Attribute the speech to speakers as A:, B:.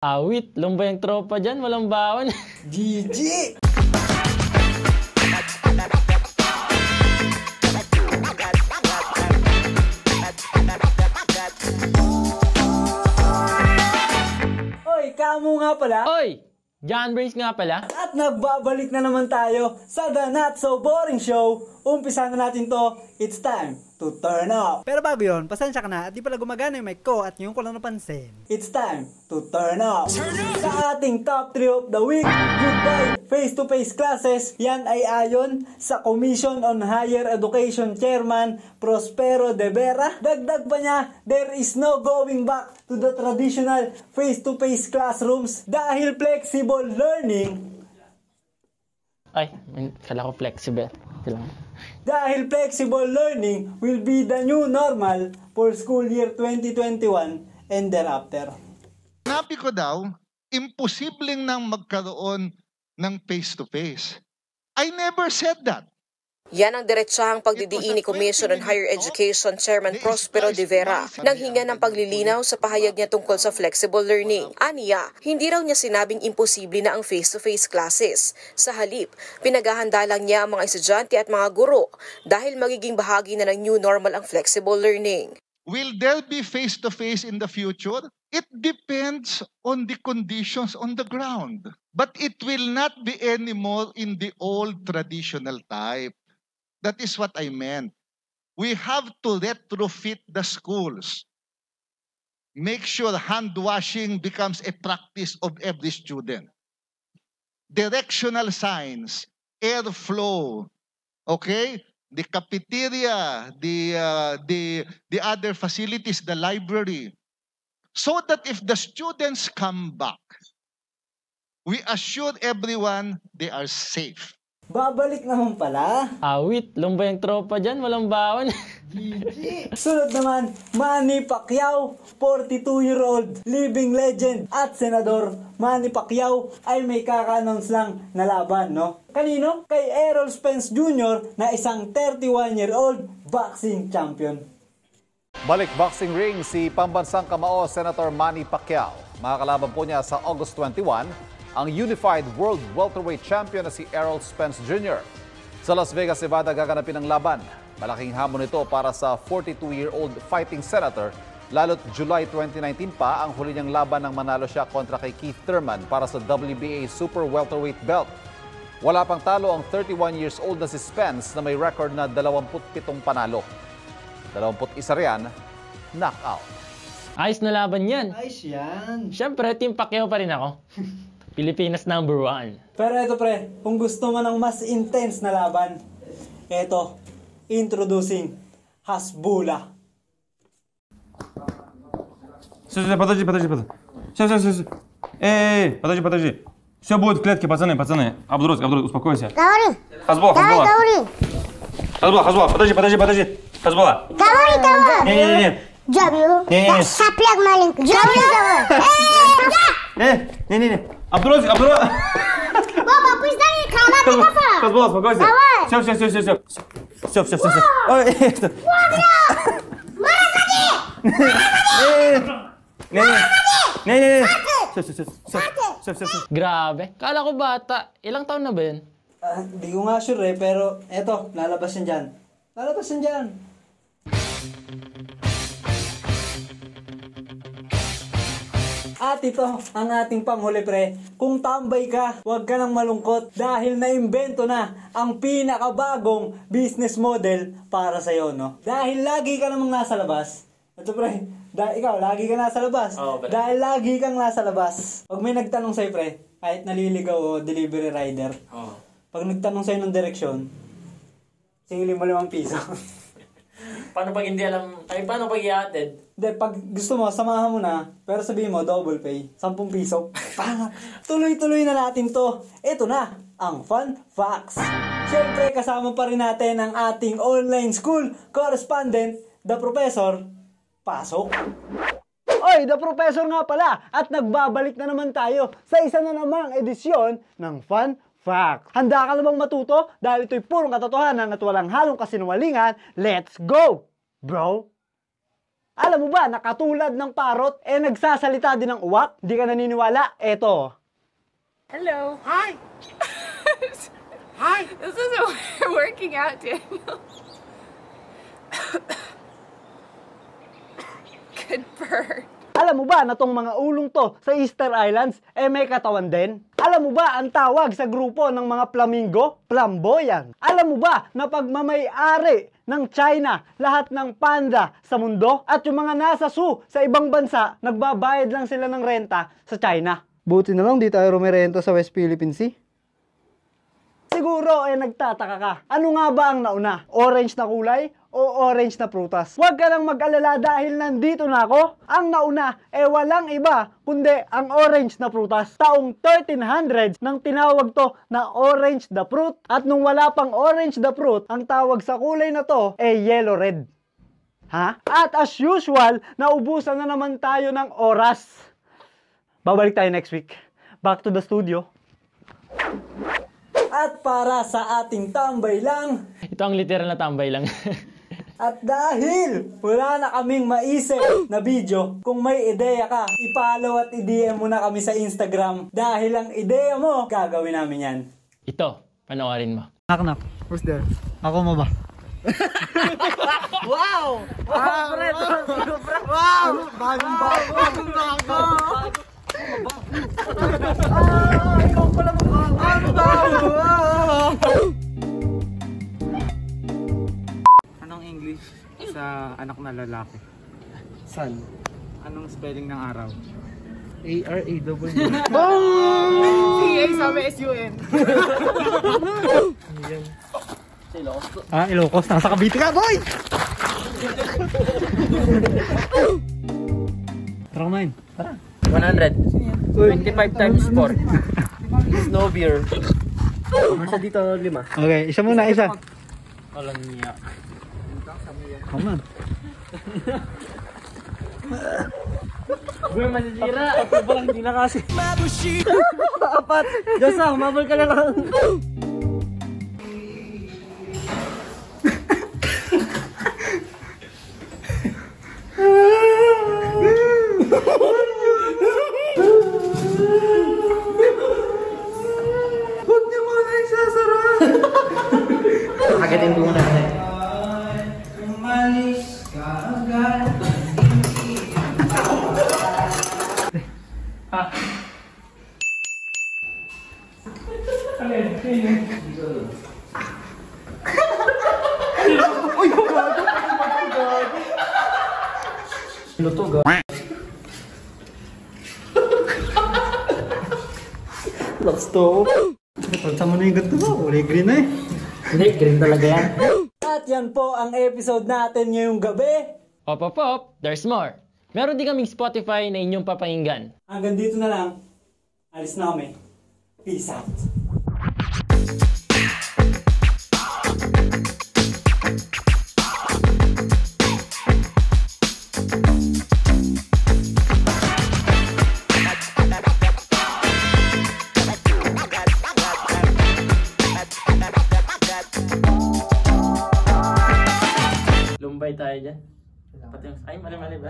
A: Awit, lumba yung tropa dyan, walang baon.
B: GG! Oy, kamo nga pala.
A: Oy! John Brains nga pala.
B: At nagbabalik na naman tayo sa The Not So Boring Show. Umpisa na natin to. It's time to turn up.
C: Pero bago yun, pasensya ka na at di pala gumagana yung mic ko at yung ko lang napansin.
B: It's time to turn up. Sa ating top 3 of the week, goodbye face-to-face classes. Yan ay ayon sa Commission on Higher Education Chairman Prospero De Vera. Dagdag pa niya, there is no going back to the traditional face-to-face classrooms dahil flexible learning
A: Ay, kala ko flexible. Kailangan.
B: Dahil flexible learning will be the new normal for school year 2021 and thereafter.
D: Sinabi ko daw, imposibleng nang magkaroon ng face-to-face. I never said that.
E: Yan ang diretsahang pagdidiin ni Commission on Higher Education Chairman Prospero de Vera nang hinga ng paglilinaw sa pahayag niya tungkol sa flexible learning. Aniya, hindi raw niya sinabing imposible na ang face-to-face classes. Sa halip, pinaghahanda lang niya ang mga estudyante at mga guro dahil magiging bahagi na ng new normal ang flexible learning.
D: Will there be face-to-face in the future? It depends on the conditions on the ground. But it will not be anymore in the old traditional type. That is what I meant. We have to retrofit the schools. Make sure hand washing becomes a practice of every student. Directional signs, airflow, okay? The cafeteria, the, uh, the, the other facilities, the library. So that if the students come back, we assure everyone they are safe.
B: Babalik naman pala.
A: Awit, lumba yung tropa dyan, walang baon.
B: Sunod naman, Manny Pacquiao, 42-year-old living legend at senador. Manny Pacquiao ay may kaka-announce lang na laban, no? Kanino? Kay Errol Spence Jr. na isang 31-year-old boxing champion.
F: Balik boxing ring si pambansang kamao Senator Manny Pacquiao. Makakalaban po niya sa August 21 ang Unified World Welterweight Champion na si Errol Spence Jr. Sa Las Vegas, Nevada gaganapin ang laban. Malaking hamon ito para sa 42-year-old fighting senator lalo't July 2019 pa ang huli niyang laban nang manalo siya kontra kay Keith Thurman para sa WBA Super Welterweight belt. Wala pang talo ang 31 years old na si Spence na may record na 27 panalo. 21 riyan, knockout.
A: Ayos na laban yan.
B: Ayos yan.
A: Siyempre, Team Pacquiao pa rin ako. Pilipinas number one.
B: Pero ito pre, kung gusto mo ng mas intense na laban, ito, introducing Hasbula.
G: Стой, стой, подожди, подожди, подожди. Все, все, все, все. Эй, подожди, подожди. Все будет в клетке, пацаны, пацаны. Абдурос, Абдурос, успокойся.
H: Говори.
G: Хазбола,
H: Давай,
G: Хазбола.
H: говори.
G: Хазбола, Хазбола, подожди, подожди, подожди. Хазбола.
H: Говори, давай.
G: Не-не-не.
H: Джабю.
G: Не-не-не.
H: Сопляк маленький. Джабю.
G: Э, не-не-не. Абдурос, Абдурос.
H: Папа, пусть дай канат
G: Хазбола,
H: кафа.
G: Хазбола, успокойся.
H: Давай.
G: Все, все, все, все, все. Все, все, все, все. Ой, это. Не-не. Не-не-не. Все, все, все. Все, все, все, все.
A: Grabe. Kala ko bata. Ilang taon na ba yun?
B: Ah, Hindi ko nga sure eh, pero eto, lalabas yan dyan. Lalabas yan dyan. At ito ang ating panghuli pre. Kung tambay ka, huwag ka nang malungkot dahil naimbento na ang pinakabagong business model para sa'yo, no? Dahil lagi ka namang nasa labas. Ito pre, dahil ikaw, lagi ka nasa labas.
A: Oo, pala.
B: dahil lagi kang nasa labas. Pag may nagtanong sa'yo pre, kahit naliligaw o delivery rider, pag nagtanong sa'yo ng direksyon, singilin mo limang piso.
A: Paano pag hindi alam, ay paano pag i-attend?
B: Hindi, pag gusto mo, samahan mo na, pero sabihin mo, double pay, 10 piso. Pangat! Tuloy-tuloy na natin to. Ito na, ang Fun Facts. Siyempre, kasama pa rin natin ang ating online school correspondent, the professor, Pasok. Oy, the professor nga pala at nagbabalik na naman tayo sa isa na namang edisyon ng Fun Facts. Handa ka na bang matuto? Dahil ito'y purong katotohanan at walang halong kasinungalingan. Let's go, bro! Alam mo ba, nakatulad ng parot, eh nagsasalita din ng uwak? Di ka naniniwala? Eto.
I: Hello. Hi. Hi. This isn't working out, Daniel. Good bird.
B: Alam mo ba na tong mga ulong to sa Easter Islands, eh may katawan din? Alam mo ba ang tawag sa grupo ng mga flamingo? Flamboyant. Alam mo ba na pagmamay-ari ng China lahat ng panda sa mundo? At yung mga nasa zoo sa ibang bansa, nagbabayad lang sila ng renta sa China. Buti na lang di tayo rumirenta sa West Philippine Sea. Siguro eh nagtataka ka. Ano nga ba ang nauna? Orange na kulay o orange na prutas? Huwag ka nang mag-alala dahil nandito na ako. Ang nauna eh walang iba kundi ang orange na prutas. Taong 1300s nang tinawag to na orange the fruit. At nung wala pang orange the fruit, ang tawag sa kulay na to eh yellow red. Ha? At as usual, naubusan na naman tayo ng oras. Babalik tayo next week. Back to the studio. At para sa ating tambay lang,
A: Ito ang literal na tambay lang.
B: at dahil wala na kaming maisip na video, kung may ideya ka, ipollow at i-DM mo na kami sa Instagram. Dahil ang ideya mo, gagawin namin yan.
A: Ito, panoorin mo.
B: Knock knock. Who's there? Ako mo ba? wow! Wow! Wow! Bagong bago! Bagong bago!
J: na lalaki? Sun. Anong spelling ng araw? A-R-A-W. C-A sabi S-U-N.
B: Ah, Ilocos. Nasa Cavite ka, boy! Tara kumain.
A: 100. 25 times 4. Snow beer. Isa dito, lima.
B: Okay, isa muna, isa.
A: Walang niya.
B: Come on.
A: Beer, masisira. Ako lang hindi na kasi.
B: Apat! Josa, humabol ka na lang. Huwag niyo muna isasara!
A: Agatin po muna natin.
B: Last to. Mo na yung ganito mo, kulay green na eh.
A: Hindi, green talaga yan.
B: At yan po ang episode natin ngayong gabi.
A: Op, op, op, there's more. Meron din kaming Spotify na inyong papakinggan.
B: Hanggang dito na lang. Alis na kami. Peace out.
A: Lumbay tayo dyan.